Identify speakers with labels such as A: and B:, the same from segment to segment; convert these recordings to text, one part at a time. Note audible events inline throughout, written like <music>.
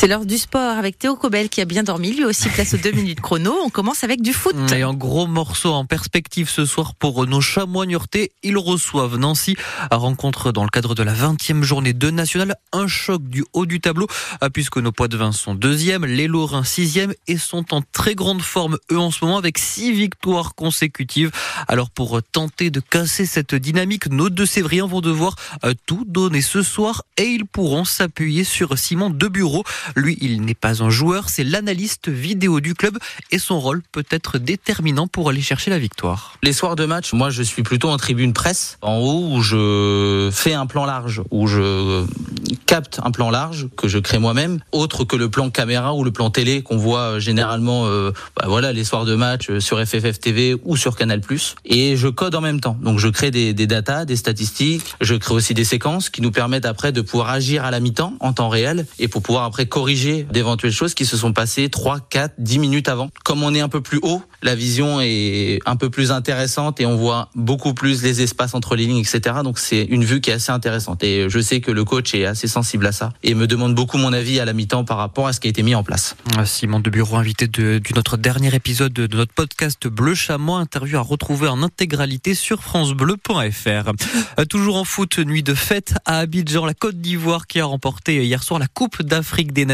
A: C'est l'heure du sport avec Théo Cobel qui a bien dormi, lui aussi place aux deux <laughs> minutes chrono. On commence avec du foot.
B: Et un gros morceau en perspective ce soir pour nos chamois. Ils reçoivent Nancy à rencontre dans le cadre de la 20e journée de National. Un choc du haut du tableau ah, puisque nos poids de vin sont deuxième, les Lorrains sixième et sont en très grande forme eux en ce moment avec six victoires consécutives. Alors pour tenter de casser cette dynamique, nos deux Sévriens vont devoir euh, tout donner ce soir et ils pourront s'appuyer sur Simon Debureau. Lui, il n'est pas un joueur, c'est l'analyste vidéo du club et son rôle peut être déterminant pour aller chercher la victoire.
C: Les soirs de match, moi je suis plutôt en tribune presse, en haut où je fais un plan large, où je capte un plan large que je crée moi-même, autre que le plan caméra ou le plan télé qu'on voit euh, généralement euh, bah voilà, les soirs de match euh, sur FFF TV ou sur Canal+. Et je code en même temps. Donc je crée des, des des statistiques, je crée aussi des séquences qui nous permettent après de pouvoir agir à la mi-temps en temps réel et pour pouvoir après corriger d'éventuelles choses qui se sont passées 3, 4, 10 minutes avant. Comme on est un peu plus haut, la vision est un peu plus intéressante et on voit beaucoup plus les espaces entre les lignes, etc. Donc c'est une vue qui est assez intéressante. Et je sais que le coach est assez sensible à ça et me demande beaucoup mon avis à la mi-temps par rapport à ce qui a été mis en place.
B: Simon de Bureau, invité de, du notre dernier épisode de notre podcast Bleu Chamois, interview à retrouver en intégralité sur francebleu.fr. Euh, toujours en foot, nuit de fête à Abidjan, la Côte d'Ivoire qui a remporté hier soir la Coupe d'Afrique des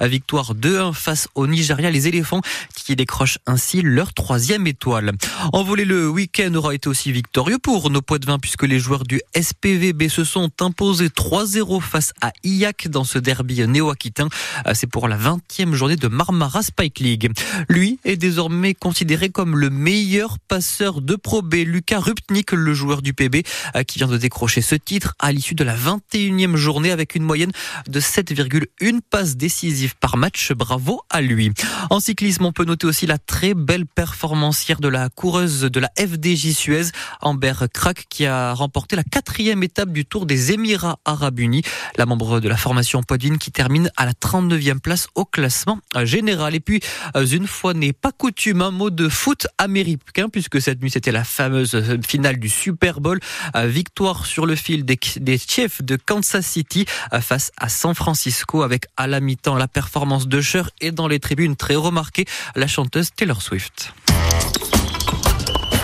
B: Victoire 2-1 face au Nigeria, les éléphants qui décrochent ainsi leur troisième étoile. En volet, le week-end aura été aussi victorieux pour nos poids de vin puisque les joueurs du SPVB se sont imposés 3-0 face à IAC dans ce derby néo-aquitain. C'est pour la 20e journée de Marmara Spike League. Lui est désormais considéré comme le meilleur passeur de Pro B. Lucas Rupnik, le joueur du PB, qui vient de décrocher ce titre à l'issue de la 21e journée avec une moyenne de 7,1 passes décisives par match. Bravo à lui. En cyclisme, on peut noter aussi la très belle performancière de la coureuse de la FDJ Suez, Amber Krak, qui a remporté la quatrième étape du Tour des Émirats Arabes Unis. La membre de la formation Poitvin qui termine à la 39e place au classement général. Et puis, une fois n'est pas coutume, un mot de foot américain, puisque cette nuit c'était la fameuse finale du Super Bowl. Victoire sur le fil des, des Chiefs de Kansas City face à San Francisco avec à la mi-temps la performance de Cher et dans les tribunes très remarquée la chanteuse Taylor Swift.